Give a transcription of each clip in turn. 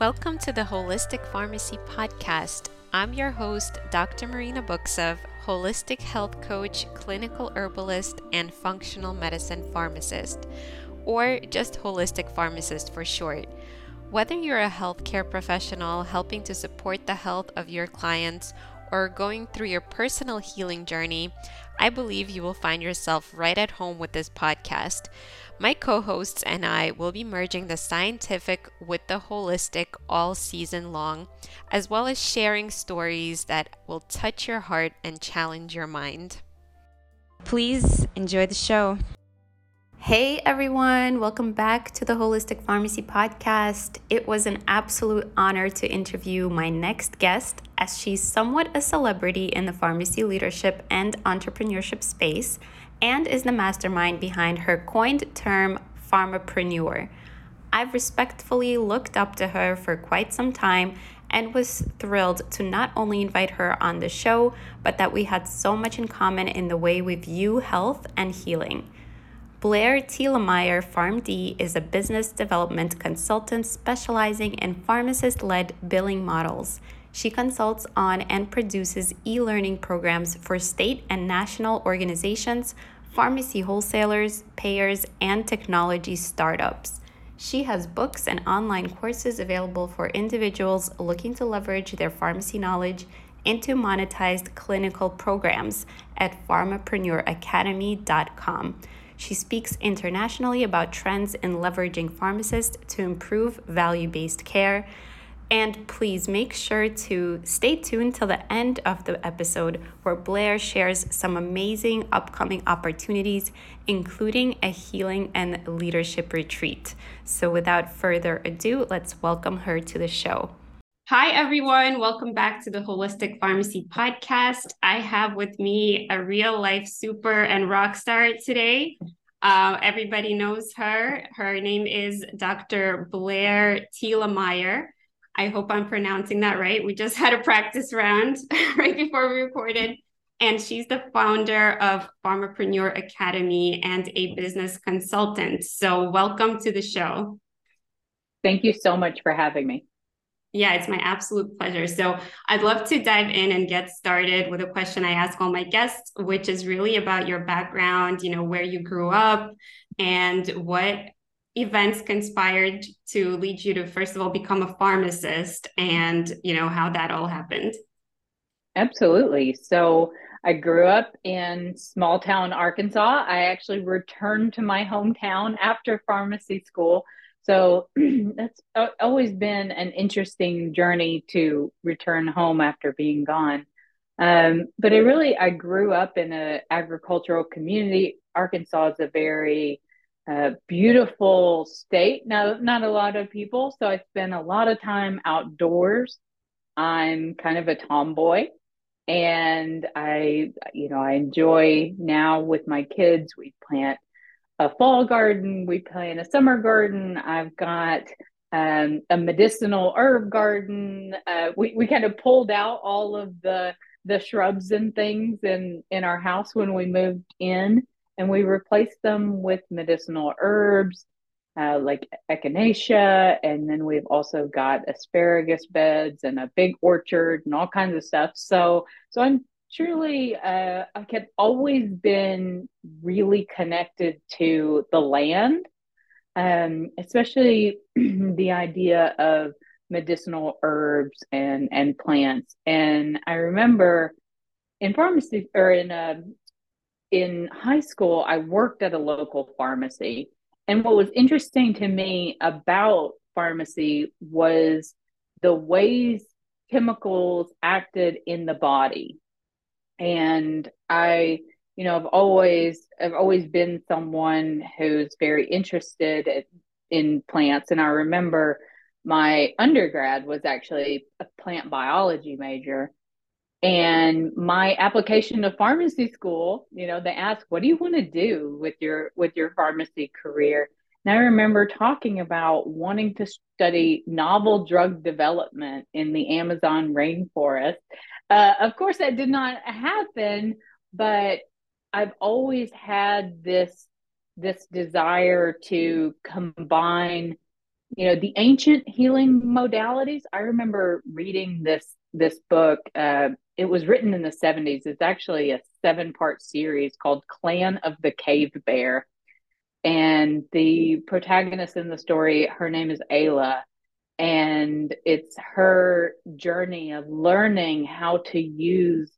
Welcome to the Holistic Pharmacy Podcast. I'm your host, Dr. Marina Buksov, holistic health coach, clinical herbalist, and functional medicine pharmacist, or just holistic pharmacist for short. Whether you're a healthcare professional helping to support the health of your clients or going through your personal healing journey, I believe you will find yourself right at home with this podcast. My co hosts and I will be merging the scientific with the holistic all season long, as well as sharing stories that will touch your heart and challenge your mind. Please enjoy the show. Hey everyone, welcome back to the Holistic Pharmacy Podcast. It was an absolute honor to interview my next guest, as she's somewhat a celebrity in the pharmacy leadership and entrepreneurship space, and is the mastermind behind her coined term, pharmapreneur. I've respectfully looked up to her for quite some time and was thrilled to not only invite her on the show, but that we had so much in common in the way we view health and healing. Blair Thielemier, PharmD, is a business development consultant specializing in pharmacist led billing models. She consults on and produces e learning programs for state and national organizations, pharmacy wholesalers, payers, and technology startups. She has books and online courses available for individuals looking to leverage their pharmacy knowledge into monetized clinical programs at pharmapreneuracademy.com. She speaks internationally about trends in leveraging pharmacists to improve value based care. And please make sure to stay tuned till the end of the episode where Blair shares some amazing upcoming opportunities, including a healing and leadership retreat. So, without further ado, let's welcome her to the show. Hi, everyone. Welcome back to the Holistic Pharmacy Podcast. I have with me a real life super and rock star today. Uh, everybody knows her. Her name is Dr. Blair Thielemier. I hope I'm pronouncing that right. We just had a practice round right before we recorded. And she's the founder of Pharmapreneur Academy and a business consultant. So, welcome to the show. Thank you so much for having me. Yeah, it's my absolute pleasure. So I'd love to dive in and get started with a question I ask all my guests, which is really about your background, you know, where you grew up and what events conspired to lead you to first of all become a pharmacist and, you know, how that all happened. Absolutely. So I grew up in small town Arkansas. I actually returned to my hometown after pharmacy school so that's always been an interesting journey to return home after being gone. Um, but i really, I grew up in an agricultural community. Arkansas is a very uh, beautiful state. Now, not a lot of people, so I spend a lot of time outdoors. I'm kind of a tomboy, and I, you know, I enjoy now with my kids. We plant a fall garden, we plant a summer garden. I've got um, a medicinal herb garden. Uh, we we kind of pulled out all of the the shrubs and things in in our house when we moved in, and we replaced them with medicinal herbs uh, like echinacea, and then we've also got asparagus beds and a big orchard and all kinds of stuff. So so I'm truly uh, I have always been really connected to the land, um, especially the idea of medicinal herbs and and plants. And I remember in pharmacy or in um, in high school, I worked at a local pharmacy. And what was interesting to me about pharmacy was the ways chemicals acted in the body. And i you know i've always i've always been someone who's very interested in plants. And i remember my undergrad was actually a plant biology major and my application to pharmacy school you know they ask what do you want to do with your with your pharmacy career and I remember talking about wanting to study novel drug development in the Amazon rainforest. Uh, of course, that did not happen, but I've always had this this desire to combine you know the ancient healing modalities i remember reading this this book uh, it was written in the 70s it's actually a seven part series called clan of the cave bear. And the protagonist in the story her name is ayla. And it's her journey of learning how to use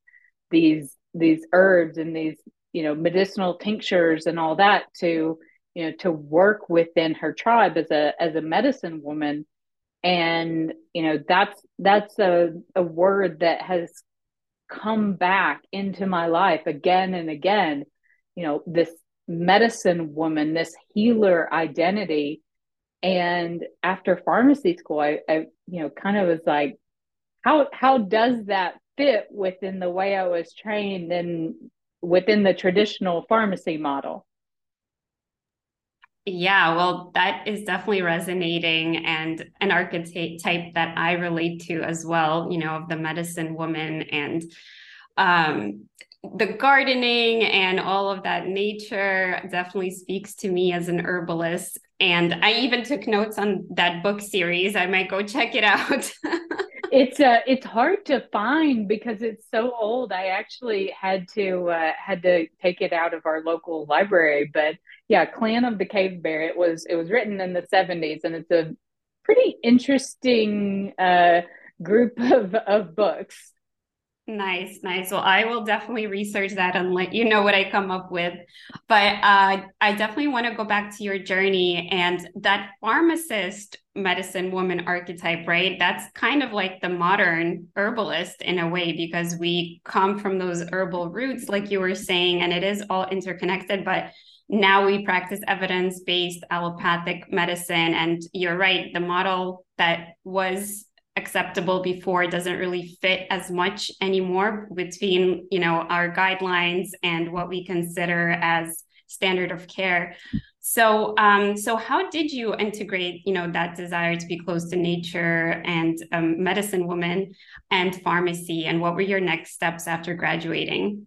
these these herbs and these you know medicinal tinctures and all that to you know to work within her tribe as a as a medicine woman. And you know that's that's a, a word that has come back into my life again and again you know this medicine woman this healer identity and after pharmacy school, I, I, you know, kind of was like, how how does that fit within the way I was trained and within the traditional pharmacy model? Yeah, well, that is definitely resonating and an archetype that I relate to as well, you know, of the medicine woman and um the gardening and all of that nature definitely speaks to me as an herbalist. And I even took notes on that book series. I might go check it out. it's uh it's hard to find because it's so old. I actually had to uh, had to take it out of our local library. But yeah, Clan of the Cave Bear. It was it was written in the seventies, and it's a pretty interesting uh, group of of books. Nice, nice. Well, I will definitely research that and let you know what I come up with. But uh, I definitely want to go back to your journey and that pharmacist medicine woman archetype, right? That's kind of like the modern herbalist in a way because we come from those herbal roots, like you were saying, and it is all interconnected. But now we practice evidence based allopathic medicine. And you're right, the model that was acceptable before doesn't really fit as much anymore between you know our guidelines and what we consider as standard of care. So um so how did you integrate you know that desire to be close to nature and um, medicine woman and pharmacy and what were your next steps after graduating?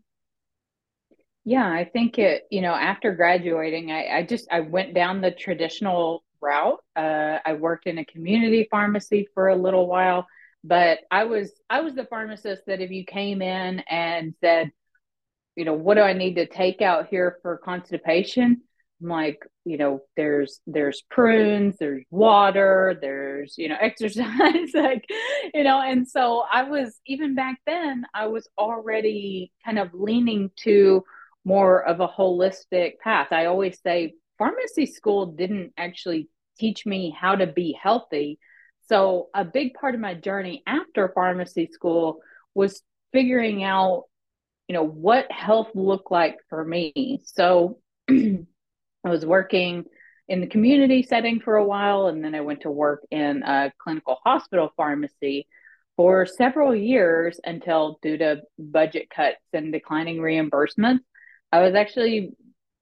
Yeah i think it you know after graduating i, I just i went down the traditional route. Uh, I worked in a community pharmacy for a little while, but I was I was the pharmacist that if you came in and said, you know, what do I need to take out here for constipation? I'm like, you know, there's there's prunes, there's water, there's you know exercise, like you know, and so I was even back then I was already kind of leaning to more of a holistic path. I always say pharmacy school didn't actually teach me how to be healthy. So, a big part of my journey after pharmacy school was figuring out, you know, what health looked like for me. So, I was working in the community setting for a while, and then I went to work in a clinical hospital pharmacy for several years until, due to budget cuts and declining reimbursements, I was actually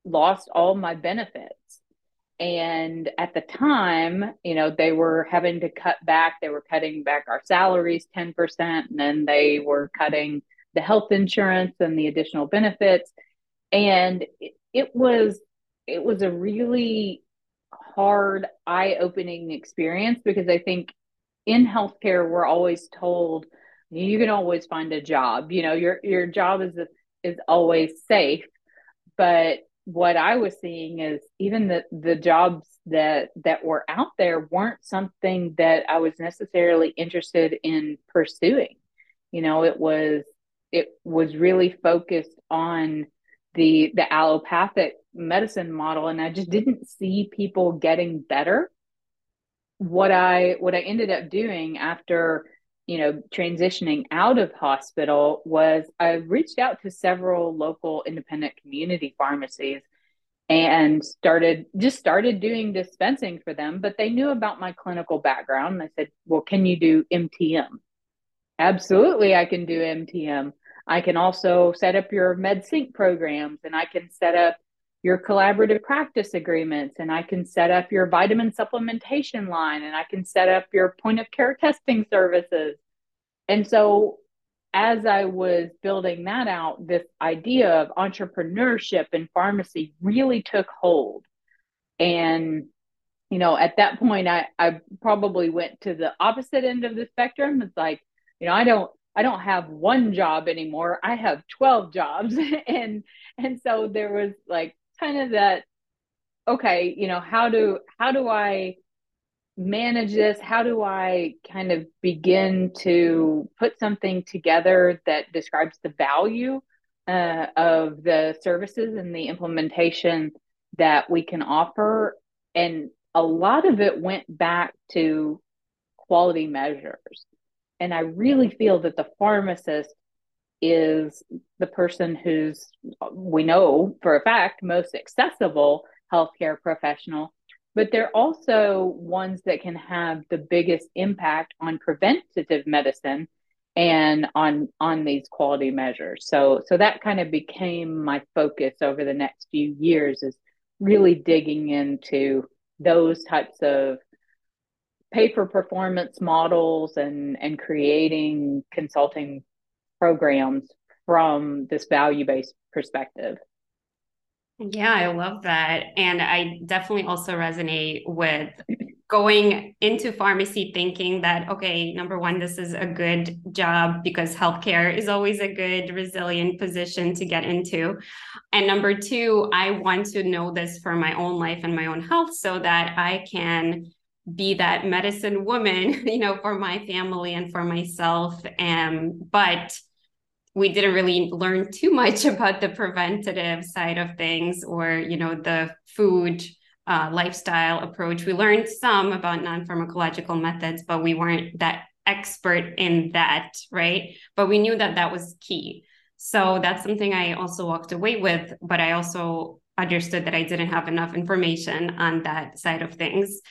lost all my benefits. And at the time, you know, they were having to cut back, they were cutting back our salaries 10%, and then they were cutting the health insurance and the additional benefits. And it, was it was a really hard, eye-opening experience because I think in healthcare we're always told you can always find a job. You know, your your job is is always safe, but what I was seeing is even the the jobs that that were out there weren't something that I was necessarily interested in pursuing. You know, it was it was really focused on the the allopathic medicine model and I just didn't see people getting better. What I what I ended up doing after you know, transitioning out of hospital was I reached out to several local independent community pharmacies and started just started doing dispensing for them but they knew about my clinical background. And i said well can you do mtm absolutely i can do mtm i can also set up your MedSync programs and i can set up your collaborative practice agreements and i can set up your vitamin supplementation line and i can set up your point of care testing services and so as I was building that out, this idea of entrepreneurship in pharmacy really took hold. And, you know, at that point, I, I probably went to the opposite end of the spectrum. It's like, you know, I don't, I don't have one job anymore. I have 12 jobs. and, and so there was like kind of that, okay, you know, how do, how do I manage this? How do I kind of begin to put something together that describes the value uh, of the services and the implementation that we can offer? And a lot of it went back to quality measures. And I really feel that the pharmacist is the person who's, we know for a fact, most accessible healthcare professional, but they're also ones that can have the biggest impact on preventative medicine and on on these quality measures. So so that kind of became my focus over the next few years is really digging into those types of pay for performance models and and creating consulting programs from this value based perspective. Yeah, I love that. And I definitely also resonate with going into pharmacy thinking that, okay, number one, this is a good job because healthcare is always a good, resilient position to get into. And number two, I want to know this for my own life and my own health so that I can be that medicine woman, you know, for my family and for myself. And, but we didn't really learn too much about the preventative side of things or you know the food uh, lifestyle approach. We learned some about non-pharmacological methods but we weren't that expert in that right? But we knew that that was key. So that's something i also walked away with but i also understood that i didn't have enough information on that side of things.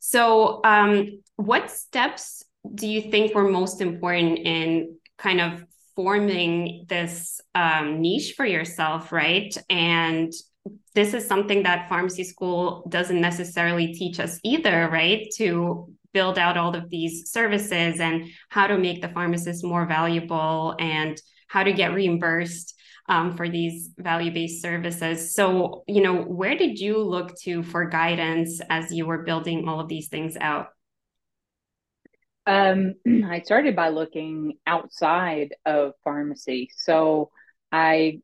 So um, what steps do you think were most important in kind of forming this um, niche for yourself, right? And this is something that pharmacy school doesn't necessarily teach us either, right? To build out all of these services and how to make the pharmacist more valuable and how to get reimbursed um, for these value-based services. So, you know, where did you look to for guidance as you were building all of these things out? Um, I started by looking outside of pharmacy. So I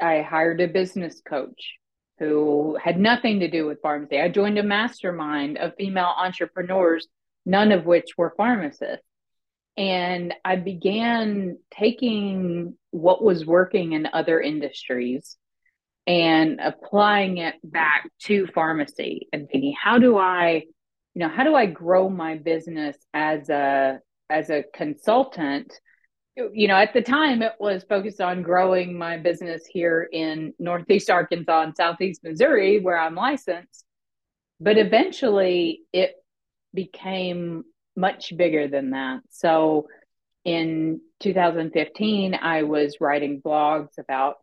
I hired a business coach who had nothing to do with pharmacy. I joined a mastermind of female entrepreneurs, none of which were pharmacists. And I began taking what was working in other industries and applying it back to pharmacy and thinking, how do I you know how do i grow my business as a as a consultant? You know at the time it was focused on growing my business here in northeast arkansas and southeast missouri where i'm licensed. But eventually it became much bigger than that. So in 2015 i was writing blogs about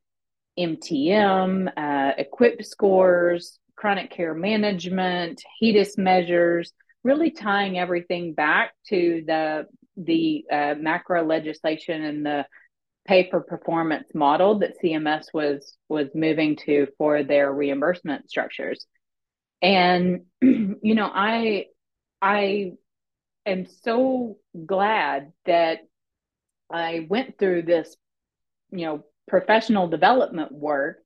mtm uh, EQuIPP scores chronic care management, HEDIS measures, really tying everything back to the the uh, macro legislation and the pay for performance model that CMS was was moving to for their reimbursement structures. And you know, I I am so glad that I went through this, you know, professional development work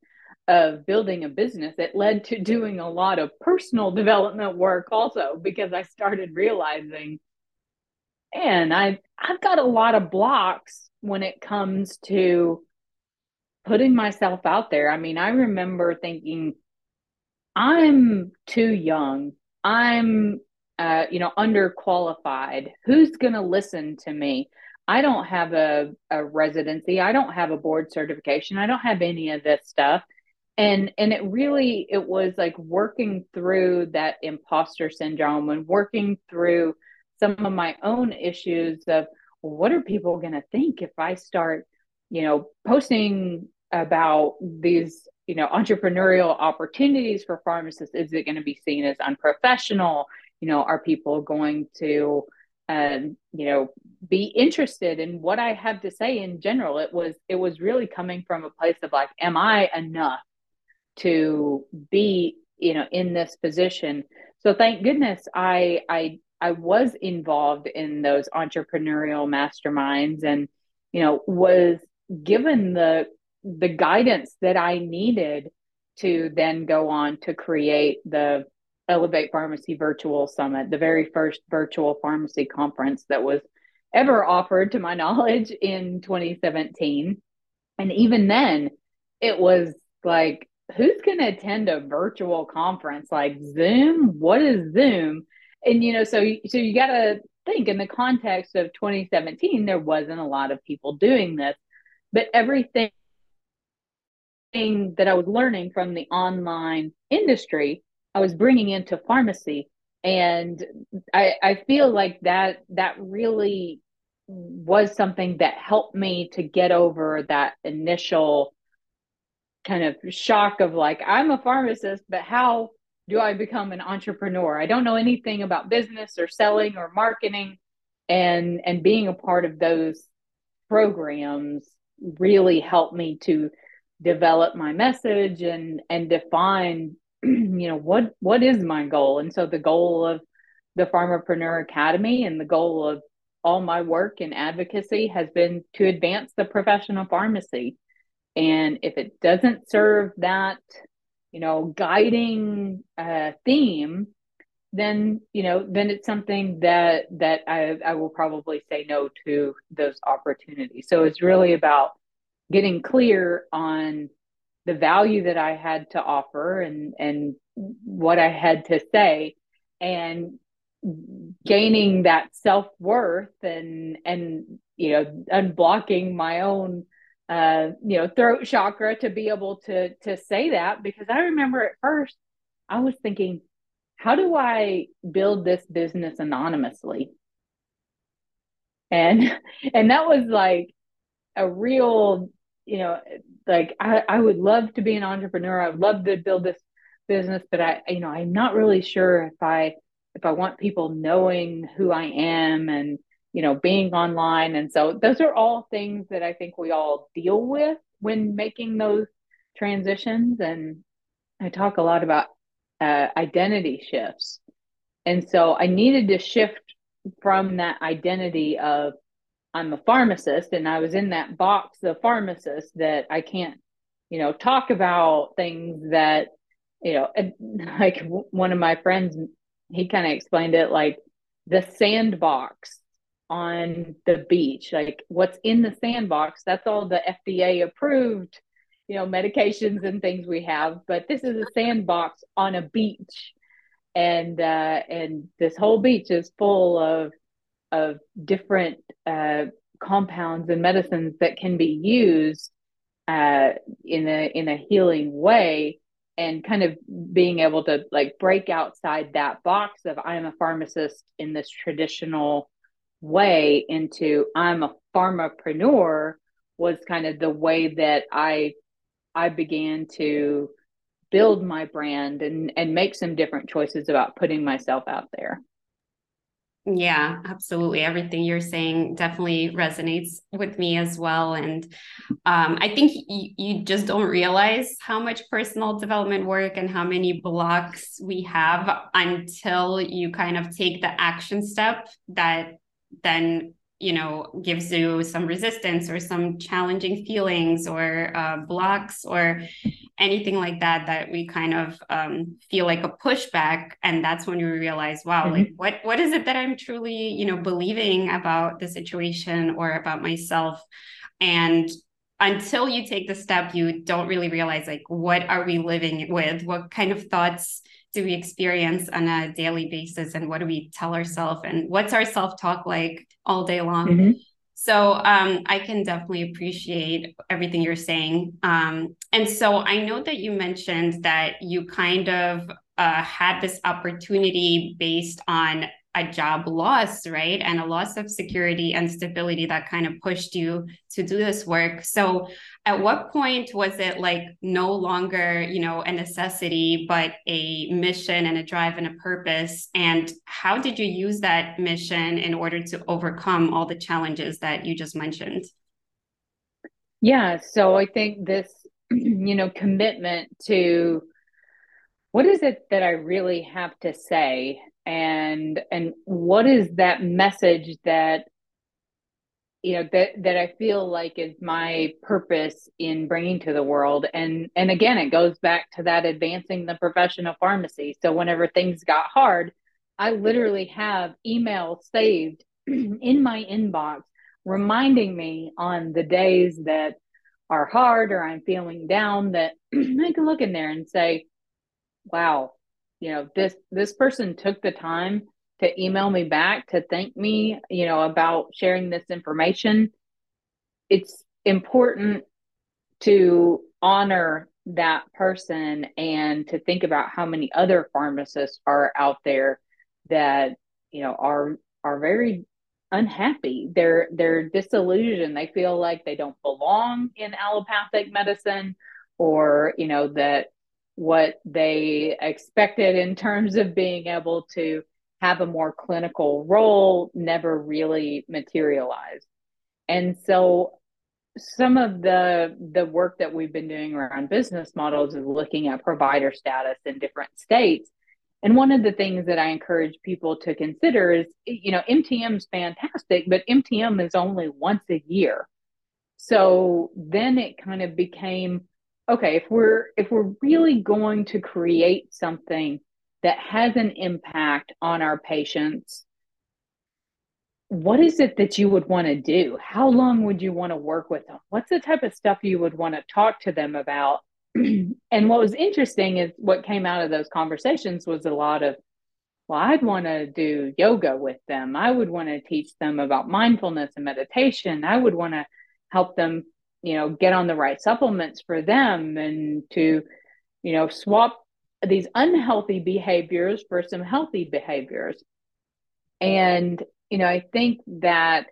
of building a business, it led to doing a lot of personal development work also because I started realizing, and I I've got a lot of blocks when it comes to putting myself out there. I mean, I remember thinking, I'm too young. I'm uh, you know, underqualified. Who's going to listen to me? I don't have a, a residency. I don't have a board certification. I don't have any of this stuff and and it really it was like working through that imposter syndrome and working through some of my own issues of what are people going to think if i start you know posting about these you know entrepreneurial opportunities for pharmacists? Is it going to be seen as unprofessional? You know are people going to um, you know be interested in what i have to say in general? It was it was really coming from a place of like am i enough to be you know in this position so thank goodness I I I was involved in those entrepreneurial masterminds and you know was given the the guidance that I needed to then go on to create the Elevate Pharmacy Virtual Summit, the very first virtual pharmacy conference that was ever offered to my knowledge in 2017. And even then, it was like, who's going to attend a virtual conference like Zoom? What is Zoom? And you know, so so you got to think in the context of 2017, there wasn't a lot of people doing this, but everything that I was learning from the online industry, I was bringing into pharmacy. And I, I feel like that that really was something that helped me to get over that initial kind of shock of like, I'm a pharmacist, but how do I become an entrepreneur? I don't know anything about business or selling or marketing. And and being a part of those programs really helped me to develop my message and and define you know what what is my goal and so the goal of the pharmapreneur academy and the goal of all my work in advocacy has been to advance the profession of pharmacy and if it doesn't serve that you know guiding uh, theme then you know then it's something that that I, I will probably say no to those opportunities. So it's really about getting clear on the value that I had to offer and and what I had to say and gaining that self-worth and and you know unblocking my own uh you know throat chakra to be able to to say that because I remember at first I was thinking how do I build this business anonymously and and that was like a real you know, like I, I would love to be an entrepreneur. I would love to build this business, but I, you know, I'm not really sure if I, if I want people knowing who I am and, you know, being online. And so those are all things that I think we all deal with when making those transitions. And I talk a lot about uh, identity shifts. And so I needed to shift from that identity of I'm a pharmacist and I was in that box of pharmacist that I can't, you know, talk about things that, you know, like one of my friends, he kind of explained it like the sandbox on the beach. Like what's in the sandbox, that's all the FDA approved, you know, medications and things we have. But this is a sandbox on a beach. And uh, and this whole beach is full of of different uh, compounds and medicines that can be used uh, in a in a healing way and kind of being able to like break outside that box of I'm a pharmacist in this traditional way into I'm a pharmapreneur was kind of the way that I I began to build my brand and and make some different choices about putting myself out there. Yeah, absolutely. Everything you're saying definitely resonates with me as well. And um, I think y- you just don't realize how much personal development work and how many blocks we have until you kind of take the action step that then you know gives you some resistance or some challenging feelings or uh, blocks or anything like that that we kind of um, feel like a pushback. And that's when you realize wow mm-hmm. like what what is it that i'm truly you know believing about the situation or about myself? And until you take the step you don't really realize like what are we living with? What kind of thoughts do we experience on a daily basis and what do we tell ourselves and what's our self-talk like all day long mm-hmm. so um, i can definitely appreciate everything you're saying um, and so i know that you mentioned that you kind of uh, had this opportunity based on a job loss, right? And a loss of security and stability that kind of pushed you to do this work. So, at what point was it like no longer, you know, a necessity, but a mission and a drive and a purpose? And how did you use that mission in order to overcome all the challenges that you just mentioned? Yeah. So, I think this, you know, commitment to what is it that I really have to say and and what is that message that you know that that I feel like is my purpose in bringing to the world? And and again it goes back to that advancing the profession of pharmacy. So whenever things got hard I literally have emails saved in my inbox reminding me on the days that are hard or I'm feeling down that I can look in there and say wow you know this this person took the time to email me back to thank me you know about sharing this information. It's important to honor that person and to think about how many other pharmacists are out there that you know are are very unhappy. They're they're disillusioned. They feel like they don't belong in allopathic medicine or you know that what they expected in terms of being able to have a more clinical role never really materialized. And so some of the the work that we've been doing around business models is looking at provider status in different states. And one of the things that I encourage people to consider is, you know, MTM is fantastic, but MTM is only once a year. So then it kind of became okay, if we're if we're really going to create something that has an impact on our patients, what is it that you would want to do? How long would you want to work with them? What's the type of stuff you would want to talk to them about? and what was interesting is what came out of those conversations was a lot of, well, I'd want to do yoga with them. I would want to teach them about mindfulness and meditation. I would want to help them you know get on the right supplements for them and to you know swap these unhealthy behaviors for some healthy behaviors. And you know i think that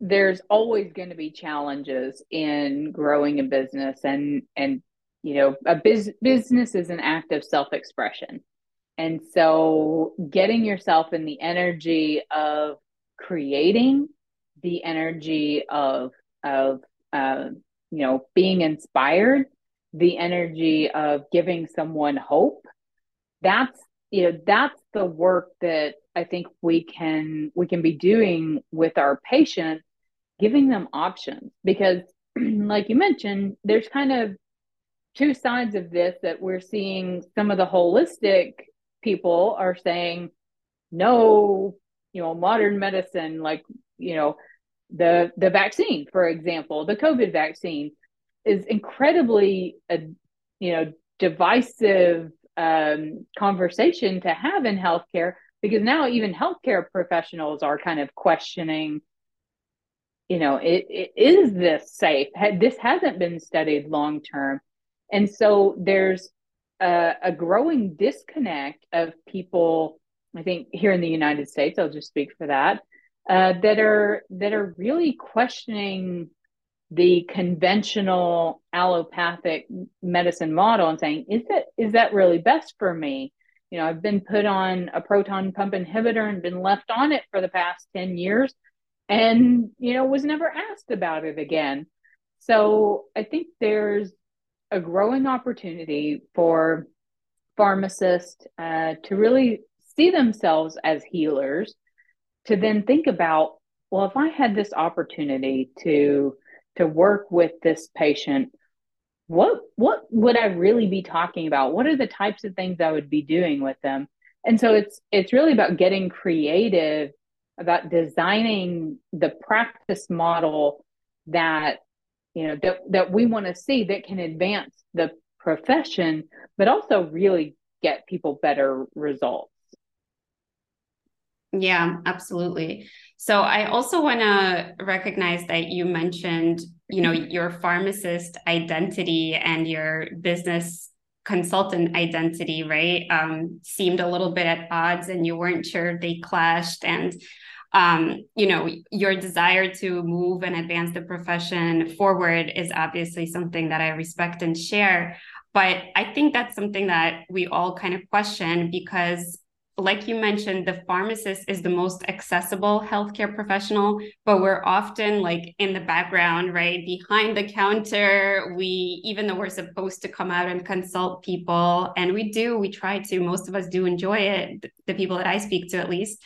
there's always going to be challenges in growing a business and and you know a biz- business is an act of self-expression. And so getting yourself in the energy of creating the energy of of uh, you know, being inspired, the energy of giving someone hope. That's you know that's the work that I think we can we can be doing with our patients, giving them options because, like you mentioned, there's kind of two sides of this that we're seeing. Some of the holistic people are saying, no, you know, modern medicine, like you know, the the vaccine for example the covid vaccine is incredibly a uh, you know divisive um, conversation to have in healthcare because now even healthcare professionals are kind of questioning you know it, it is this safe? This hasn't been studied long term. And so there's a, a growing disconnect of people i think here in the united states i'll just speak for that uh, that are that are really questioning the conventional allopathic medicine model and saying, is that is that really best for me? You know, I've been put on a proton pump inhibitor and been left on it for the past 10 years and, you know, was never asked about it again. So I think there's a growing opportunity for pharmacists uh, to really see themselves as healers to then think about well if i had this opportunity to to work with this patient what what would i really be talking about? What are the types of things i would be doing with them? And so it's it's really about getting creative about designing the practice model that you know that that we want to see that can advance the profession but also really get people better results yeah, absolutely. So I also want to recognize that you mentioned, you know, your pharmacist identity and your business consultant identity, right? Um, seemed a little bit at odds and you weren't sure they clashed. And, um, you know, your desire to move and advance the profession forward is obviously something that I respect and share. But I think that's something that we all kind of question because like you mentioned, the pharmacist is the most accessible healthcare professional, but we're often like in the background, right? Behind the counter. We, even though we're supposed to come out and consult people, and we do, we try to, most of us do enjoy it, the people that I speak to at least,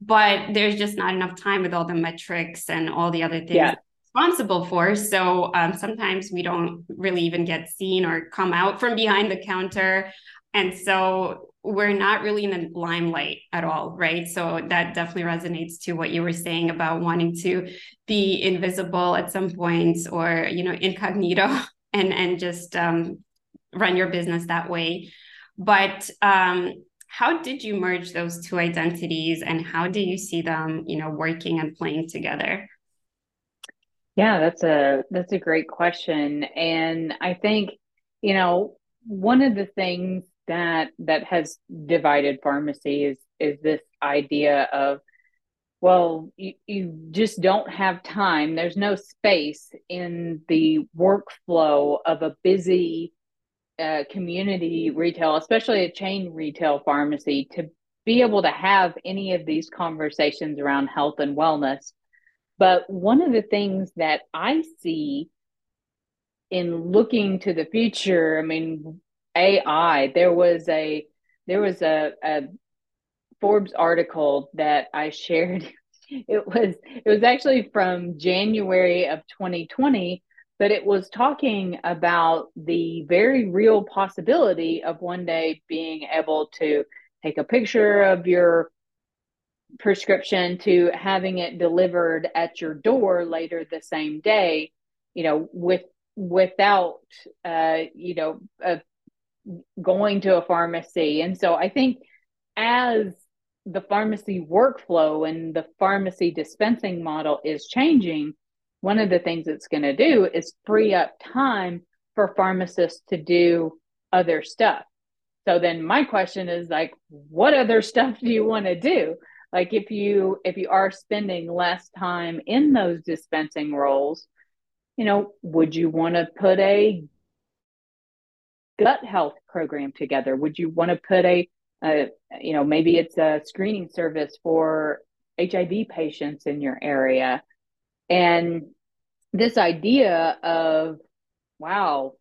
but there's just not enough time with all the metrics and all the other things. Yeah. Responsible for. So um, sometimes we don't really even get seen or come out from behind the counter. And so we're not really in the limelight at all, right? So that definitely resonates to what you were saying about wanting to be invisible at some points or, you know, incognito and and just um, run your business that way. But um, how did you merge those two identities and how do you see them, you know, working and playing together? Yeah, that's a that's a great question. And I think, you know, one of the things that that has divided pharmacy is is this idea of well you, you just don't have time. There's no space in the workflow of a busy uh, community retail especially a chain retail pharmacy to be able to have any of these conversations around health and wellness. But one of the things that i see in looking to the future i mean AI, there was a there was a, a Forbes article that I shared. It was it was actually from January of 2020, but it was talking about the very real possibility of one day being able to take a picture of your prescription to having it delivered at your door later the same day, you know, with without uh, you know, a going to a pharmacy. And so I think as the pharmacy workflow and the pharmacy dispensing model is changing, one of the things it's going to do is free up time for pharmacists to do other stuff. So then my question is like what other stuff do you want to do? Like if you if you are spending less time in those dispensing roles, you know, would you want to put a gut health program together? Would you want to put a, a, you know, maybe it's a screening service for HIV patients in your area? And this idea of, wow,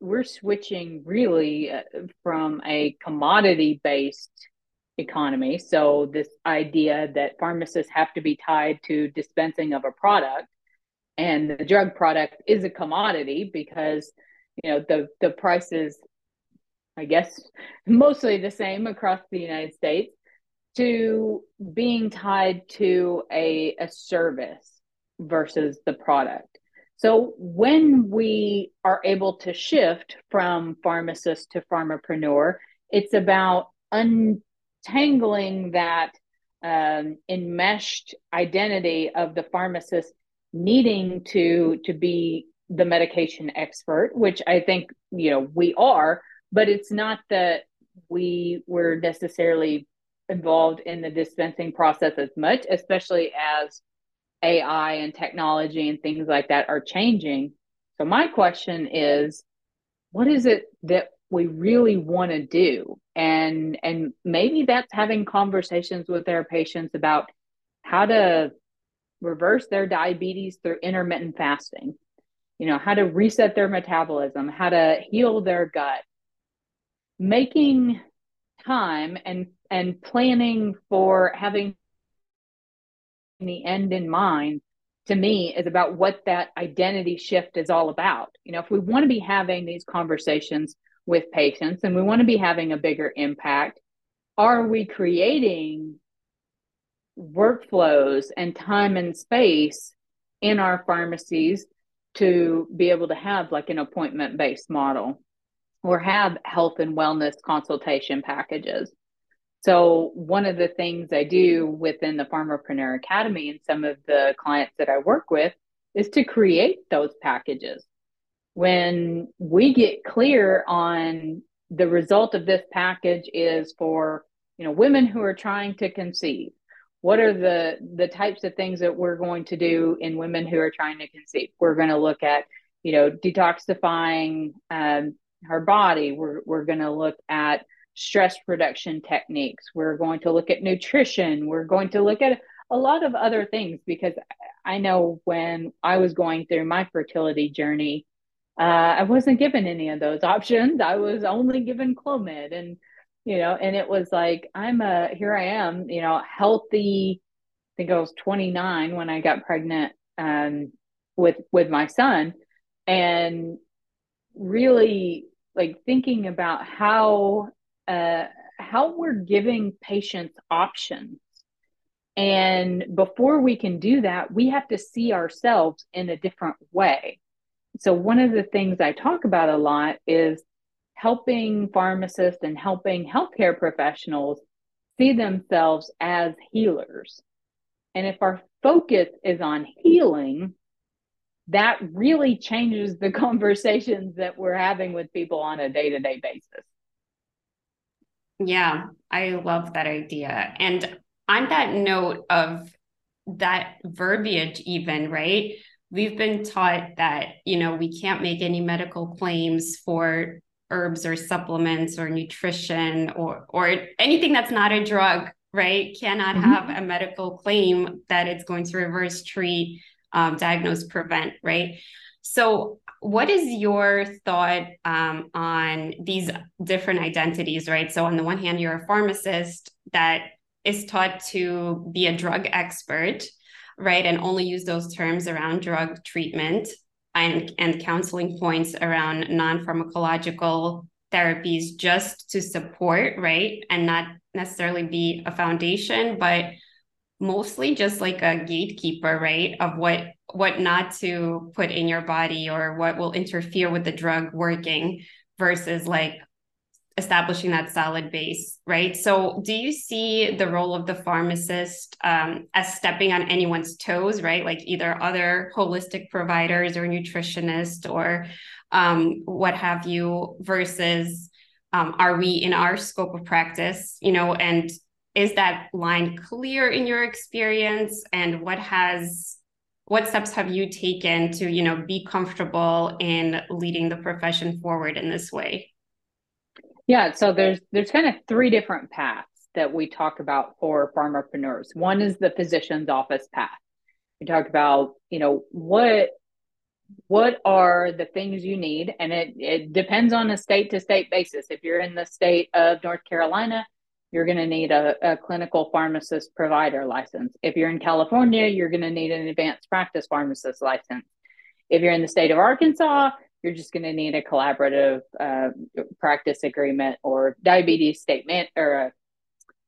we're switching really uh, from a commodity based economy. So, this idea that pharmacists have to be tied to dispensing of a product, and the drug product is a commodity because you know the the prices i guess mostly the same across the united states to being tied to a, a service versus the product. So when we are able to shift from pharmacist to pharmapreneur it's about untangling that um, enmeshed identity of the pharmacist needing to to be the medication expert, which I think, you know, we are, but it's not that we were necessarily involved in the dispensing process as much, especially as AI and technology and things like that are changing. So my question is, what is it that we really want to do? And and maybe that's having conversations with their patients about how to reverse their diabetes through intermittent fasting you know, how to reset their metabolism, how to heal their gut. Making time and and planning for having the end in mind to me is about what that identity shift is all about. You know, if we want to be having these conversations with patients and we want to be having a bigger impact, are we creating workflows and time and space in our pharmacies to be able to have like an appointment based model or have health and wellness consultation packages. So, one of the things I do within the Pharmapreneur Academy and some of the clients that I work with is to create those packages. When we get clear on the result of this package is for you know women who are trying to conceive what are the the types of things that we're going to do in women who are trying to conceive we're going to look at you know detoxifying um, her body we're, we're going to look at stress reduction techniques. We're going to look at nutrition. We're going to look at a lot of other things because I know when I was going through my fertility journey, uh, I wasn't given any of those options. I was only given Clomid, and you know, and it was like I'm a here I am, you know, healthy. I think I was 29 when I got pregnant um, with with my son, and really like thinking about how uh, how we're giving patients options. And before we can do that, we have to see ourselves in a different way. So, one of the things I talk about a lot is helping pharmacists and helping healthcare professionals see themselves as healers. And if our focus is on healing, that really changes the conversations that we're having with people on a day to day basis. Yeah, I love that idea. And on that note of that verbiage, even, right? We've been taught that, you know, we can't make any medical claims for herbs or supplements or nutrition or or anything that's not a drug, right? Cannot mm-hmm. have a medical claim that it's going to reverse treat, um, diagnose, prevent, right? So what is your thought um, on these different identities, right? So, on the one hand, you're a pharmacist that is taught to be a drug expert, right? And only use those terms around drug treatment and, and counseling points around non pharmacological therapies just to support, right? And not necessarily be a foundation, but mostly just like a gatekeeper, right? Of what what not to put in your body or what will interfere with the drug working versus like establishing that solid base, right? So, do you see the role of the pharmacist um, as stepping on anyone's toes, right? Like either other holistic providers or nutritionists or um, what have you, versus um, are we in our scope of practice, you know, and is that line clear in your experience? And what has what steps have you taken to you know be comfortable in leading the profession forward in this way yeah so there's there's kind of three different paths that we talk about for pharmapreneurs one is the physician's office path. We talk about you know what what are the things you need? And it, it depends on a state to state basis. If you're in the state of north carolina you're going to need a, a, clinical pharmacist provider license. If you're in California, you're going to need an advanced practice pharmacist license. If you're in the state of Arkansas, you're just going to need a collaborative uh, practice agreement or diabetes state man- or a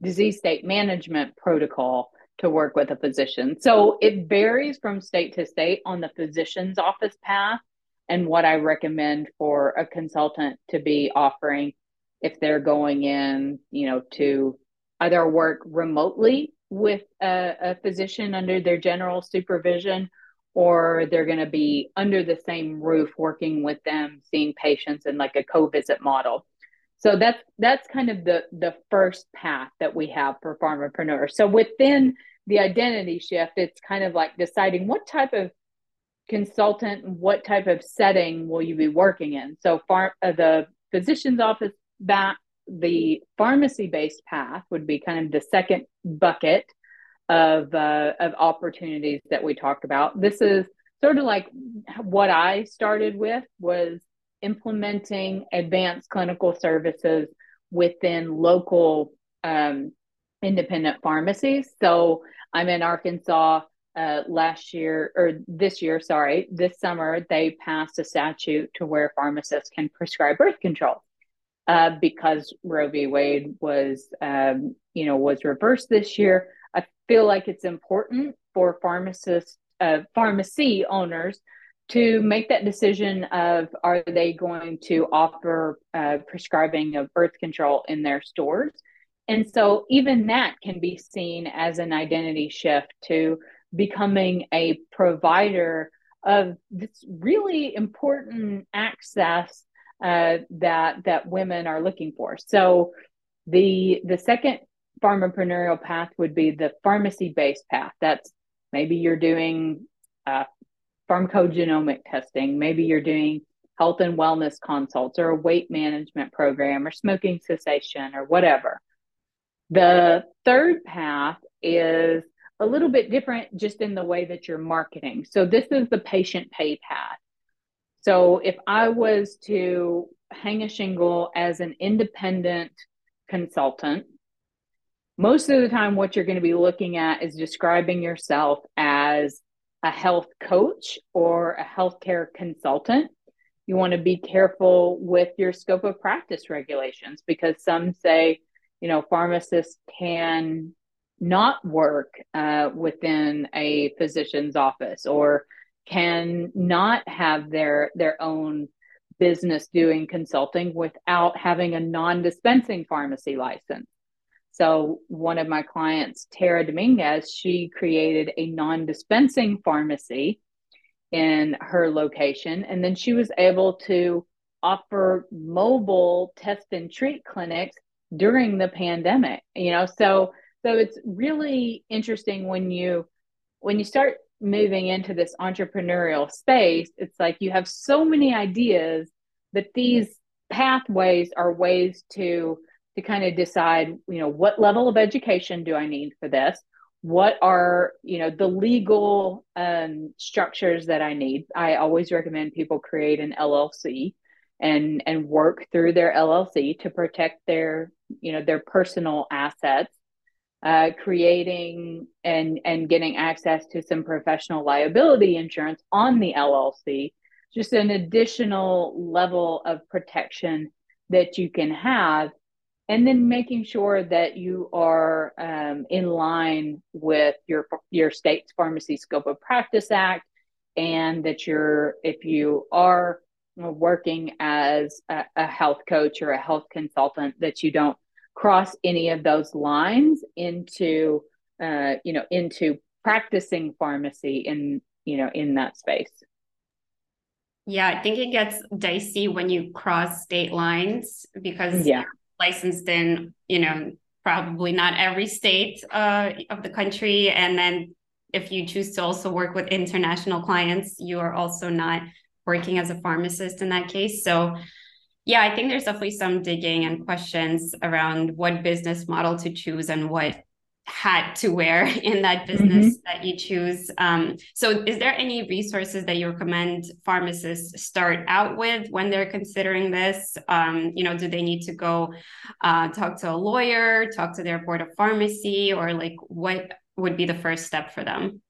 disease state management protocol to work with a physician. So it varies from state to state on the physician's office path and what I recommend for a consultant to be offering if they're going in, you know, to either work remotely with a, a physician under their general supervision or they're going to be under the same roof working with them seeing patients in like a co-visit model. So that's that's kind of the the first path that we have for pharmapreneurs so within the identity shift it's kind of like deciding what type of consultant what type of setting will you be working in. So far uh, the physician's office that the pharmacy based path would be kind of the second bucket of uh, of opportunities that we talked about. This is sort of like what I started with was implementing advanced clinical services within local um, independent pharmacies. So I'm in Arkansas. Uh, last year or this year, sorry, this summer, they passed a statute to where pharmacists can prescribe birth control uh, because Roe v. Wade was, um, you know, was reversed this year. I feel like it's important for pharmacists, uh, pharmacy owners, to make that decision of are they going to offer uh, prescribing of birth control in their stores, and so even that can be seen as an identity shift to becoming a provider of this really important access uh, that that women are looking for. So the the second pharmapreneurial path would be the pharmacy based path. That's maybe you're doing uh, pharmacogenomic testing, maybe you're doing health and wellness consults or a weight management program or smoking cessation or whatever. The third path is a little bit different just in the way that you're marketing. So, this is the patient pay path. So, if I was to hang a shingle as an independent consultant, most of the time, what you're going to be looking at is describing yourself as a health coach or a healthcare consultant. You want to be careful with your scope of practice regulations because some say, you know, pharmacists can not work uh, within a physician's office or can not have their their own business doing consulting without having a non-dispensing pharmacy license. So one of my clients, Tara Dominguez, she created a non-dispensing pharmacy in her location, and then she was able to offer mobile test and treat clinics during the pandemic. You know, so so it's really interesting when you when you start moving into this entrepreneurial space, it's like you have so many ideas that these pathways are ways to to kind of decide, you know, what level of education do I need for this? What are, you know, the legal um, structures that I need? I always recommend people create an LLC and and work through their LLC to protect their, you know, their personal assets uh, creating and and getting access to some professional liability insurance on the LLC, just an additional level of protection that you can have, and then making sure that you are um, in line with your your state's Pharmacy Scope of Practice Act, and that you're if you are working as a, a health coach or a health consultant that you don't cross any of those lines into uh, you know into practicing pharmacy in you know in that space. Yeah i think it gets dicey when you cross state lines because yeah. licensed in you know probably not every state uh, of the country. And then if you choose to also work with international clients you are also not working as a pharmacist in that case. So yeah, I think there's definitely some digging and questions around what business model to choose and what hat to wear in that business mm-hmm. that you choose. Um, so, is there any resources that you recommend pharmacists start out with when they're considering this? Um, you know, do they need to go uh, talk to a lawyer, talk to their board of pharmacy, or like what would be the first step for them?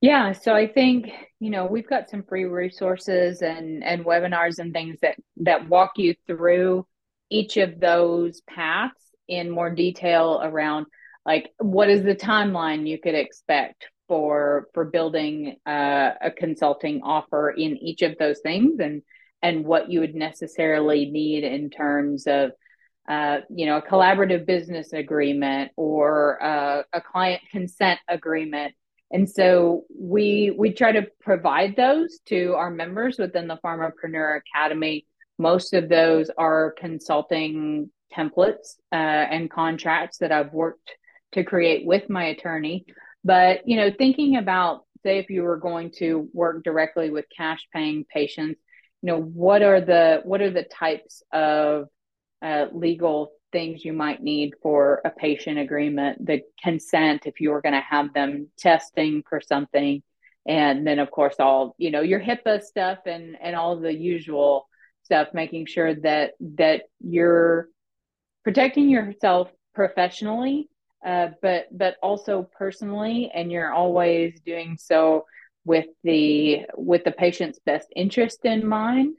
Yeah, so I think, you know, we've got some free resources and and webinars and things that that walk you through each of those paths in more detail around like what is the timeline you could expect for for building uh, a consulting offer in each of those things and and what you would necessarily need in terms of uh, you know a collaborative business agreement or uh, a client consent agreement and so we we try to provide those to our members within the Pharmapreneur Academy. Most of those are consulting templates uh, and contracts that I've worked to create with my attorney. But you know, thinking about say if you were going to work directly with cash paying patients, you know, what are the what are the types of uh, legal things you might need for a patient agreement, the consent if you were going to have them testing for something, and then of course all you know your HIPAA stuff and and all the usual stuff, making sure that that you're protecting yourself professionally, uh, but but also personally, and you're always doing so with the with the patient's best interest in mind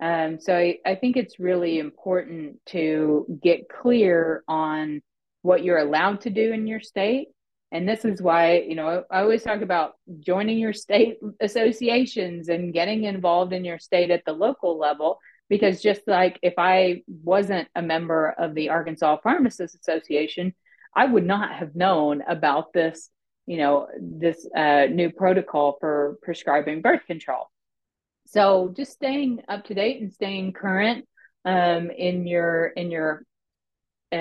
um, so I, I think it's really important to get clear on what you're allowed to do in your state. And this is why, you know, I always talk about joining your state associations and getting involved in your state at the local level. Because just like if I wasn't a member of the Arkansas Pharmacists Association, I would not have known about this, you know, this uh, new protocol for prescribing birth control. So just staying up to date and staying current um, in your in your uh,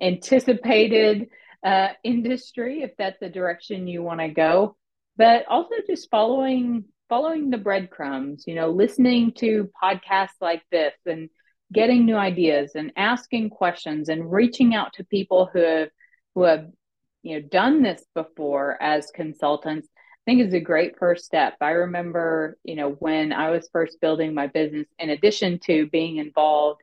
anticipated uh, industry, if that's the direction you want to go, but also just following following the breadcrumbs, you know, listening to podcasts like this and getting new ideas and asking questions and reaching out to people who have who have you know done this before as consultants think is a great first step. I remember, you know, when I was first building my business, in addition to being involved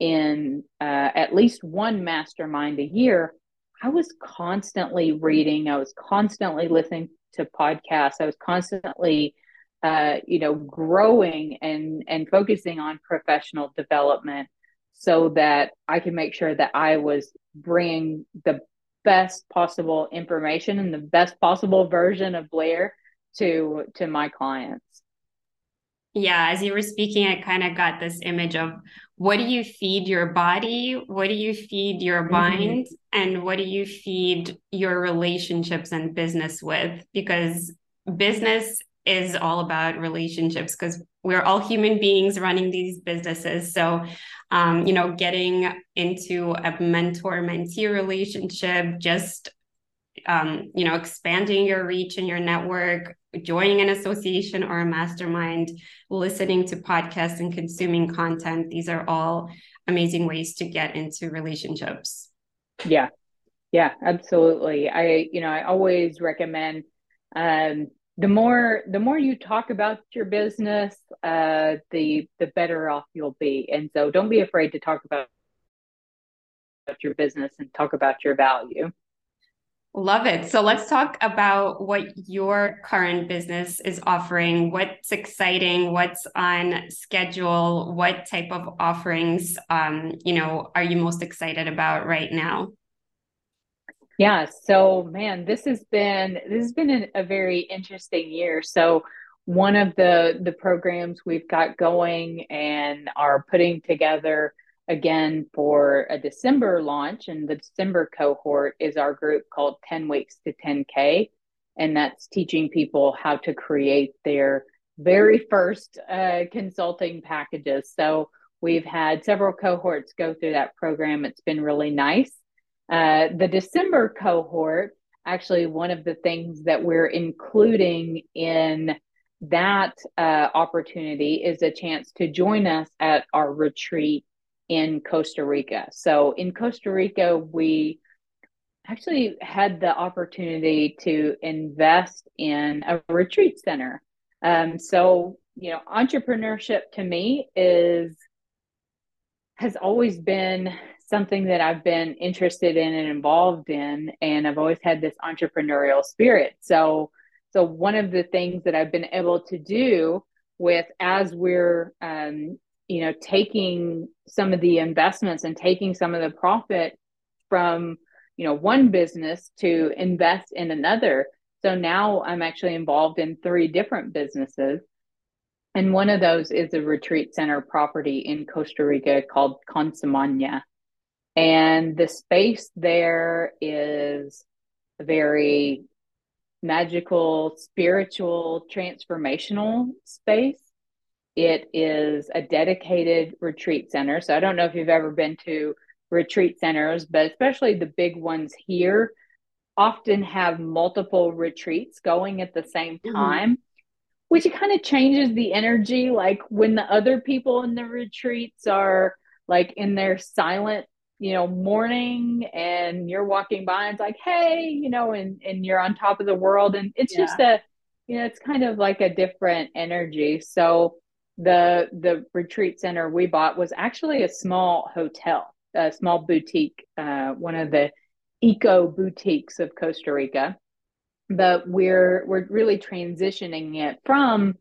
in uh, at least one mastermind a year, I was constantly reading. I was constantly listening to podcasts. I was constantly, uh, you know, growing and and focusing on professional development so that I can make sure that I was bringing the best possible information and the best possible version of Blair to to my clients. Yeah, as you were speaking, I kind of got this image of what do you feed your body? What do you feed your mm-hmm. mind? Mm-hmm. And what do you feed your relationships and business with? Because business is all about relationships because we're all human beings running these businesses. So, um, you know, getting into a mentor mentee relationship, just, um, you know, expanding your reach and your network, joining an association or a mastermind, listening to podcasts and consuming content. These are all amazing ways to get into relationships. Yeah. Yeah, absolutely. I, you know, I always recommend um, the more the more you talk about your business, uh, the the better off you'll be. And so, don't be afraid to talk about your business and talk about your value. Love it. So let's talk about what your current business is offering. What's exciting? What's on schedule? What type of offerings, um, you know, are you most excited about right now? Yeah. So, man, this has been this has been a very interesting year. So, one of the the programs we've got going and are putting together again for a December launch and the December cohort is our group called 10 weeks to 10k and that's teaching people how to create their very first uh, consulting packages. So, we've had several cohorts go through that program. It's been really nice. Uh, the December cohort, actually, one of the things that we're including in that uh, opportunity is a chance to join us at our retreat in Costa Rica. So, in Costa Rica, we actually had the opportunity to invest in a retreat center. Um, so, you know, entrepreneurship to me is has always been something that I've been interested in and involved in, and I've always had this entrepreneurial spirit. So, so one of the things that I've been able to do with as we're, um, you know, taking some of the investments and taking some of the profit from, you know, one business to invest in another. So now I'm actually involved in three different businesses. And one of those is a retreat center property in Costa Rica called Consumanya. And the space there is a very magical, spiritual, transformational space. It is a dedicated retreat center. So I don't know if you've ever been to retreat centers, but especially the big ones here often have multiple retreats going at the same mm-hmm. time. Mm-hmm which kind of changes the energy like when the other people in the retreats are like in their silent you know, morning and you're walking by and it's like, hey, you know, and, and you're on top of the world. And it's yeah. just a, you know, it's kind of like a different energy. So the the retreat center we bought was actually a small hotel, a small boutique, uh, one of the eco boutiques of Costa Rica. But we're we're really transitioning it from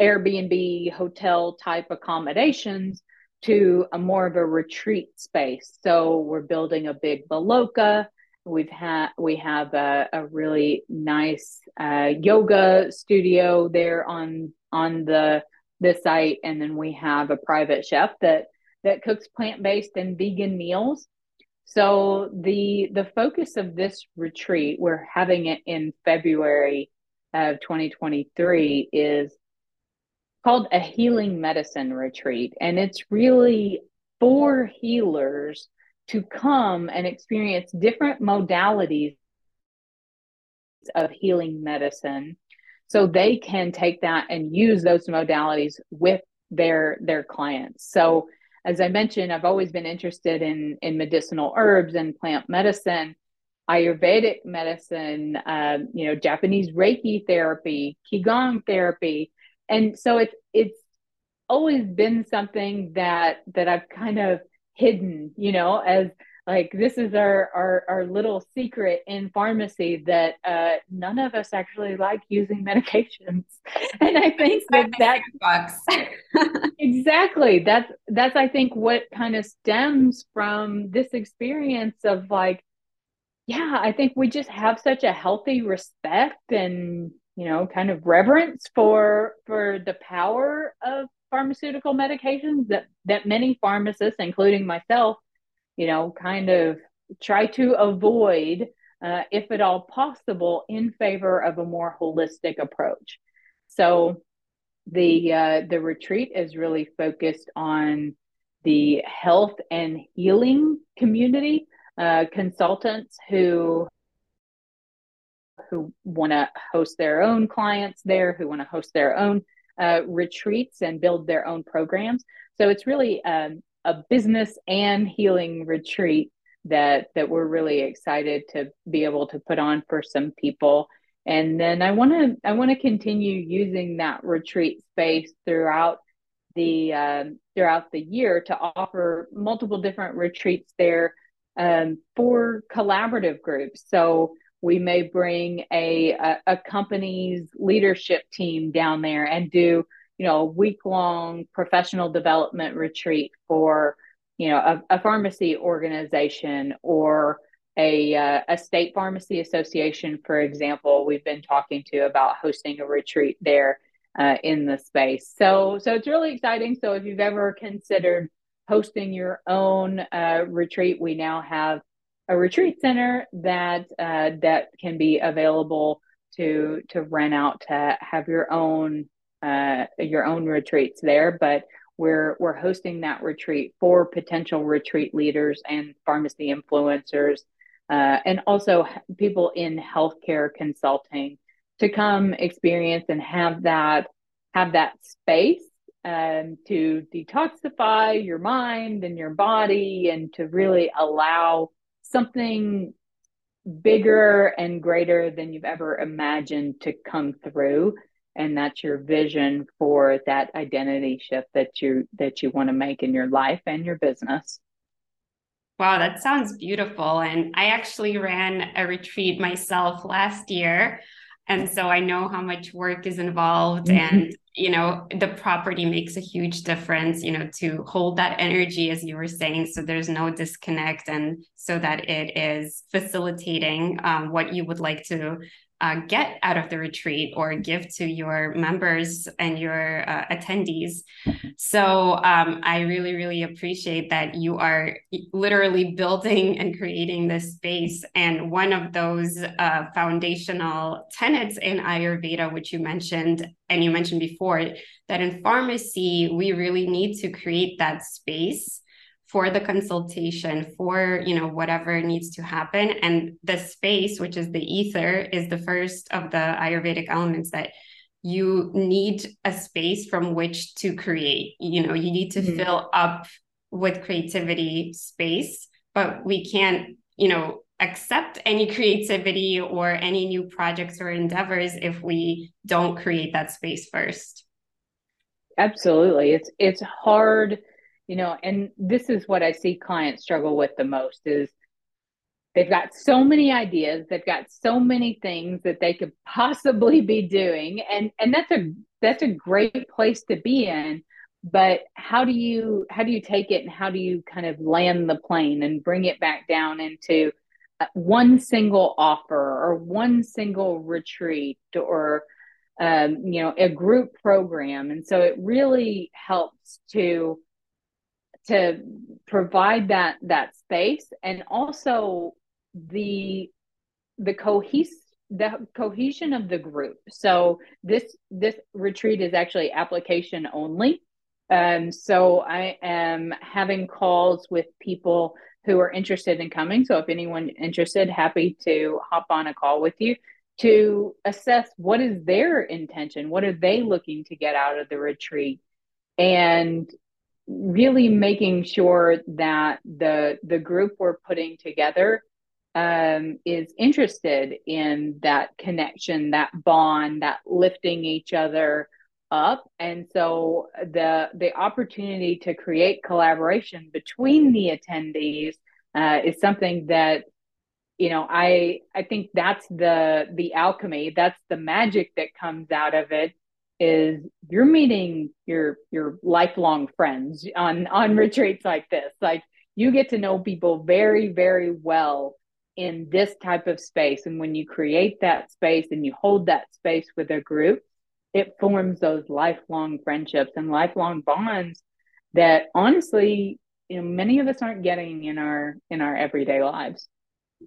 Airbnb hotel type accommodations to a more of a retreat space. So we're building a big baloka. We've had we have a, a really nice uh, yoga studio there on on the the site, and then we have a private chef that that cooks plant based and vegan meals. So the the focus of this retreat, we're having it in February of 2023, is called a healing medicine retreat. And it's really for healers to come and experience different modalities of healing medicine so they can take that and use those modalities with their their clients so as i mentioned i've always been interested in in medicinal herbs and plant medicine ayurvedic medicine um, you know japanese reiki therapy qigong therapy and so it's it's always been something that that i've kind of hidden you know as like this is our our, our little secret in pharmacy that uh, none of us actually like using medications. And i think that that exactly. That's that's i think what kind of stems from this experience of like yeah i think we just have such a healthy respect and you know kind of reverence for for the power of pharmaceutical medications that that many pharmacists including myself you know, kind of try to avoid, uh, if at all possible, in favor of a more holistic approach. So the uh, the retreat is really focused on the health and healing community uh, consultants who who want to host their own clients there, who want to host their own uh, retreats and build their own programs. So it's really um, a business and healing retreat that that we're really excited to be able to put on for some people and then i want to i want to continue using that retreat space throughout the um, throughout the year to offer multiple different retreats there um, for collaborative groups so we may bring a, a, a company's leadership team down there and do you know, a week long professional development retreat for, you know, a, a pharmacy organization or a, uh, a state pharmacy association, for example, we've been talking to about hosting a retreat there uh, in the space. So, so it's really exciting. So if you've ever considered hosting your own uh, retreat, we now have a retreat center that uh, that can be available to to rent out to have your own uh, your own retreats there, but we're we're hosting that retreat for potential retreat leaders and pharmacy influencers, uh, and also people in healthcare consulting to come experience and have that have that space um, to detoxify your mind and your body and to really allow something bigger and greater than you've ever imagined to come through. And that's your vision for that identity shift that you that you want to make in your life and your business. Wow that sounds beautiful. And i actually ran a retreat myself last year and so i know how much work is involved mm-hmm. and you know the property makes a huge difference you know to hold that energy as you were saying so there's no disconnect and so that it is facilitating um, what you would like to uh, get out of the retreat or give to your members and your uh, attendees. So um, I really, really appreciate that you are literally building and creating this space. And one of those uh, foundational tenets in Ayurveda, which you mentioned, and you mentioned before, that in pharmacy, we really need to create that space for the consultation for you know whatever needs to happen. And the space which is the ether is the first of the ayurvedic elements that you need a space from which to create. You know you need to mm-hmm. fill up with creativity space but we can't you know accept any creativity or any new projects or endeavors if we don't create that space first. Absolutely. It's it's hard you know and this is what i see clients struggle with the most is they've got so many ideas they've got so many things that they could possibly be doing and and that's a that's a great place to be in but how do you how do you take it and how do you kind of land the plane and bring it back down into uh, one single offer or one single retreat or um, you know a group program? And so it really helps to to provide that that space and also the the cohes the cohesion of the group. So this this retreat is actually application only. Um so i am having calls with people who are interested in coming. So if anyone interested happy to hop on a call with you to assess what is their intention, what are they looking to get out of the retreat, and really making sure that the the group we're putting together um, is interested in that connection, that bond, that lifting each other up, and so the the opportunity to create collaboration between the attendees uh, is something that you know i i think that's the the alchemy that's the magic that comes out of it is you're meeting your your lifelong friends on on retreats like this. Like you get to know people very very well in this type of space. And when you create that space and you hold that space with a group it forms those lifelong friendships and lifelong bonds that honestly you know many of us aren't getting in our in our everyday lives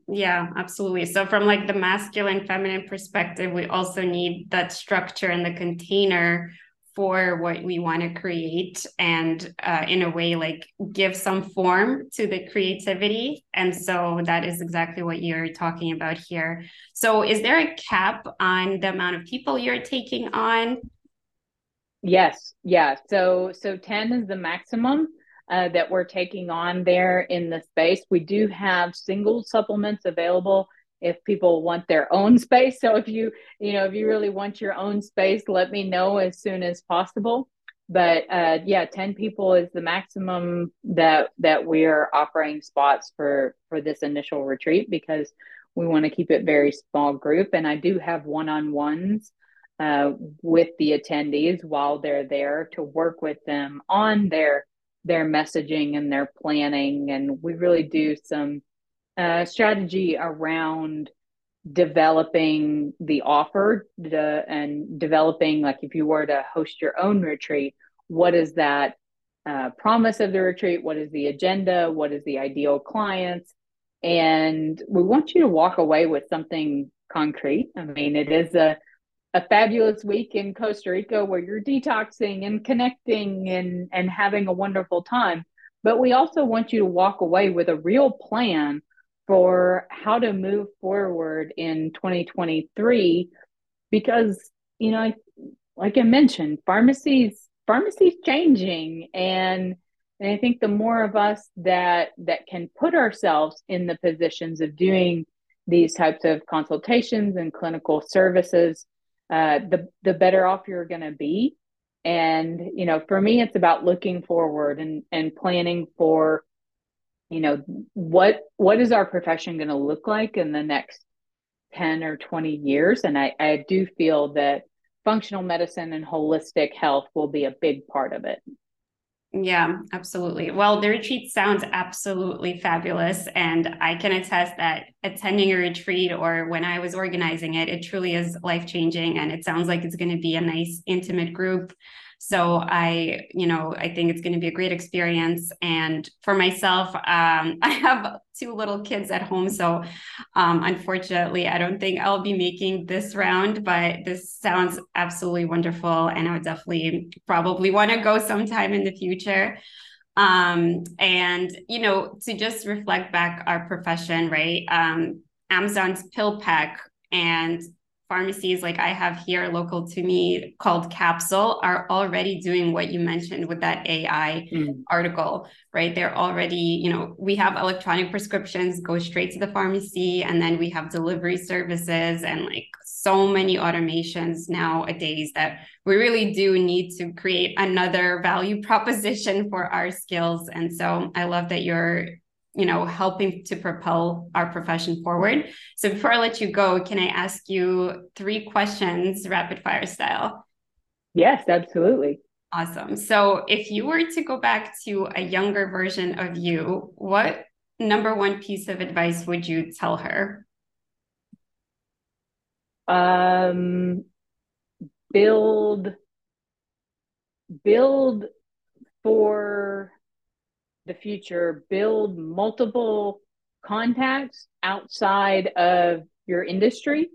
yeah, absolutely. So from like the masculine feminine perspective, we also need that structure and the container for what we want to create and uh, in a way like give some form to the creativity. And so that is exactly what you're talking about here. So is there a cap on the amount of people you're taking on? Yes yeah. So so 10 is the maximum uh, that we're taking on there in the space. We do have single supplements available if people want their own space. So if you, you know, if you really want your own space, let me know as soon as possible. But uh, yeah, 10 people is the maximum that that we are offering spots for for this initial retreat because we want to keep it very small group. And I do have one-on-ones uh, with the attendees while they're there to work with them on their their messaging and their planning. And we really do some uh, strategy around developing the offer and developing, like if you were to host your own retreat, what is that uh, promise of the retreat? What is the agenda? What is the ideal clients? And we want you to walk away with something concrete. I mean, it is a a fabulous week in Costa Rica where you're detoxing and connecting and, and having a wonderful time. But we also want you to walk away with a real plan for how to move forward in 2023 because, you know, like I mentioned, pharmacies pharmacy's changing and and I think the more of us that that can put ourselves in the positions of doing these types of consultations and clinical services, uh, the the better off you're going to be. And you know, for me, it's about looking forward and and planning for, you know, what what is our profession going to look like in the next ten or twenty years. And I I do feel that functional medicine and holistic health will be a big part of it. Yeah, absolutely. Well, the retreat sounds absolutely fabulous. And I can attest that attending a retreat or when I was organizing it, it truly is life changing. And it sounds like it's going to be a nice, intimate group so I, you know, I think it's going to be a great experience. And for myself, um, I have two little kids at home. So um, unfortunately, I don't think I'll be making this round, but this sounds absolutely wonderful. And I would definitely probably want to go sometime in the future. Um, and, you know, to just reflect back our profession, right? Um, Amazon's PillPack and pharmacies like I have here local to me called Capsule are already doing what you mentioned with that AI mm. article, right? They're already, you know, we have electronic prescriptions go straight to the pharmacy and then we have delivery services and like so many automations nowadays that we really do need to create another value proposition for our skills. And so I love that you're you know helping to propel our profession forward. So before i let you go can i ask you three questions rapid fire style? Yes absolutely. Awesome. So if you were to go back to a younger version of you what number one piece of advice would you tell her um build build for the future build multiple contacts outside of your industry.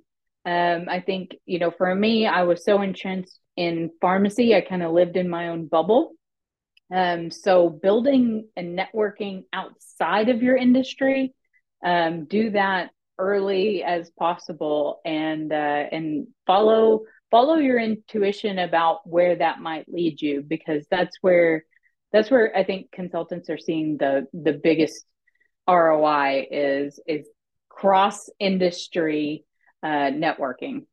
Um, I think, you know, for me, I was so entrenched in pharmacy, I kind of lived in my own bubble. Um, so building and networking outside of your industry, um, do that early as possible and uh, and follow follow your intuition about where that might lead you because that's where that's where I think consultants are seeing the the biggest ROI is is cross industry uh, networking.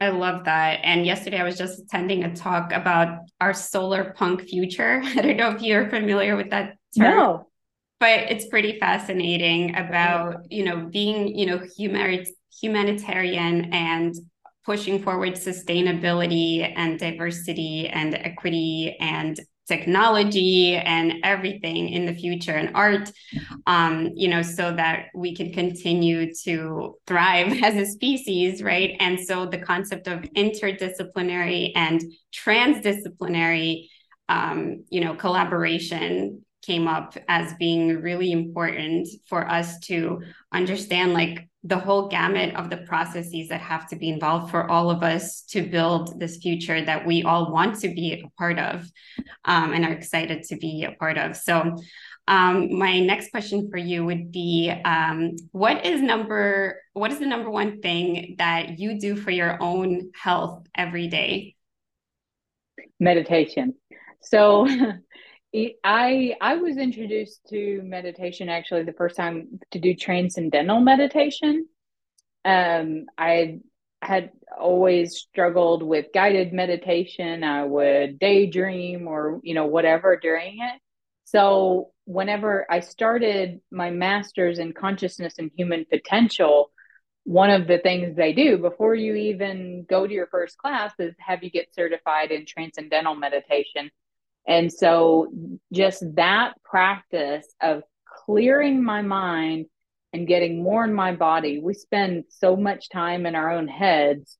I love that. And yesterday I was just attending a talk about our solar punk future. I don't know if you're familiar with that term. No. But it's pretty fascinating about, you know, being, you know, humanitarian and pushing forward sustainability and diversity and equity and technology and everything in the future and art um, you know so that we can continue to thrive as a species right? And so the concept of interdisciplinary and transdisciplinary um, you know collaboration came up as being really important for us to understand like the whole gamut of the processes that have to be involved for all of us to build this future that we all want to be a part of um, and are excited to be a part of. So, um, my next question for you would be um, what is number what is the number one thing that you do for your own health every day meditation so I I was introduced to meditation actually the first time to do transcendental meditation. Um, I had always struggled with guided meditation. I would daydream or you know whatever during it. So whenever I started my master's in consciousness and human potential, one of the things they do before you even go to your first class is have you get certified in transcendental meditation and so, just that practice of clearing my mind and getting more in my body, we spend so much time in our own heads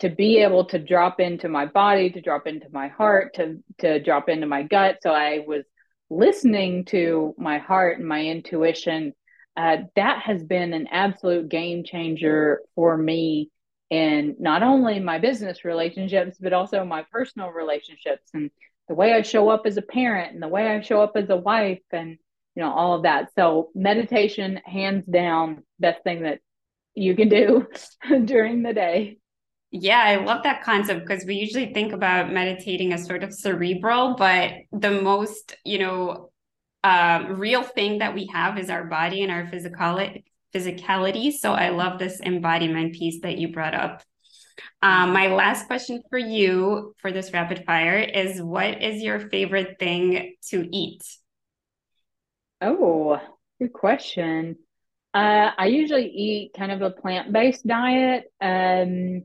to be able to drop into my body, to drop into my heart, to, to drop into my gut. So, I was listening to my heart and my intuition. Uh, that has been an absolute game changer for me in not only my business relationships, but also my personal relationships. And the way I show up as a parent and the way I show up as a wife and you know all of that. So meditation hands down best thing that you can do during the day. Yeah, I love that concept because we usually think about meditating as sort of cerebral, but the most, you know, uh, real thing that we have is our body and our physicality physicality. So I love this embodiment piece that you brought up. Um, my last question for you for this rapid fire is what is your favorite thing to eat? Oh, good question. Uh, I usually eat kind of a plant based diet. Um,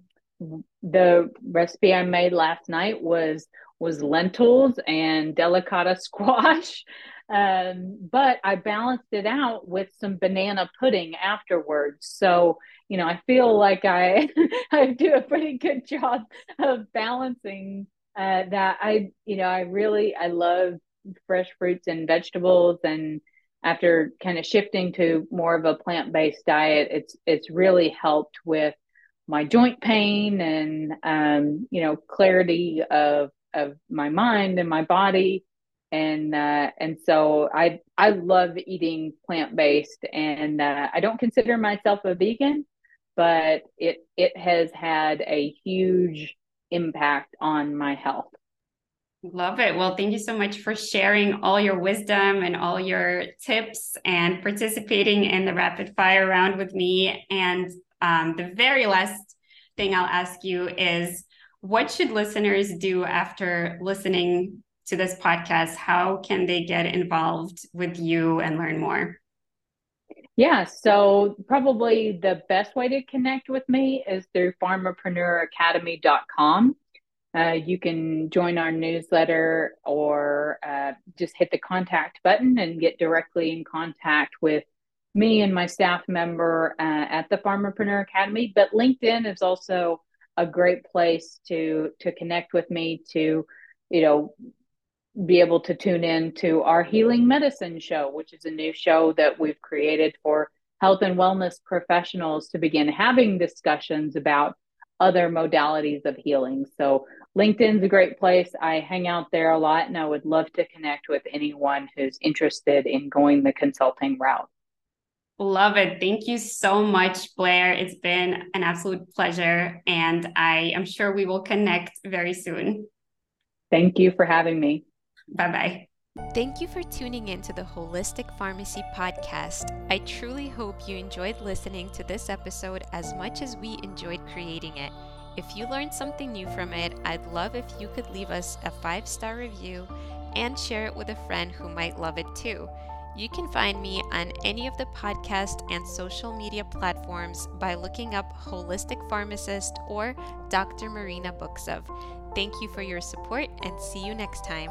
the recipe I made last night was was lentils and delicata squash. Um, but I balanced it out with some banana pudding afterwards. So you know, I feel like I I do a pretty good job of balancing uh, that. I you know I really I love fresh fruits and vegetables, and after kind of shifting to more of a plant based diet, it's it's really helped with my joint pain and um, you know clarity of of my mind and my body and uh, and so I I love eating plant based, and uh, I don't consider myself a vegan, but it it has had a huge impact on my health. Love it. Well, thank you so much for sharing all your wisdom and all your tips and participating in the rapid fire round with me. And um, the very last thing I'll ask you is what should listeners do after listening to this podcast? How can they get involved with you and learn more? Yeah, so probably the best way to connect with me is through pharmapreneuracademy.com. Uh, you can join our newsletter or uh, just hit the contact button and get directly in contact with me and my staff member uh, at the Pharmapreneur Academy. But LinkedIn is also a great place to to connect with me to, you know, be able to tune in to our Healing Medicine show, which is a new show that we've created for health and wellness professionals to begin having discussions about other modalities of healing. So, LinkedIn's a great place. I hang out there a lot, and I would love to connect with anyone who's interested in going the consulting route. Love it. Thank you so much, Blair. It's been an absolute pleasure. And I am sure we will connect very soon. Thank you for having me. Bye bye. Thank you for tuning in to the Holistic Pharmacy Podcast. I truly hope you enjoyed listening to this episode as much as we enjoyed creating it. If you learned something new from it, I'd love if you could leave us a five star review and share it with a friend who might love it too. You can find me on any of the podcast and social media platforms by looking up Holistic Pharmacist or Dr. Marina Buksov. Thank you for your support and see you next time.